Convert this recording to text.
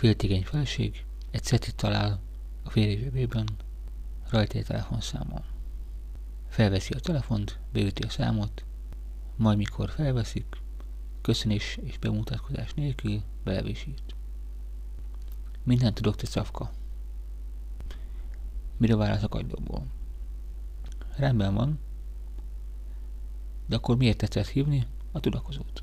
féltékeny feleség egy szetit talál a férj zsebében, rajta egy telefonszámon. Felveszi a telefont, beüti a számot, majd mikor felveszik, köszönés és bemutatkozás nélkül belevisít. Mindent tudok, te szafka. Mire válasz a kagylóból? Rendben van, de akkor miért tetszett hívni a tudakozót?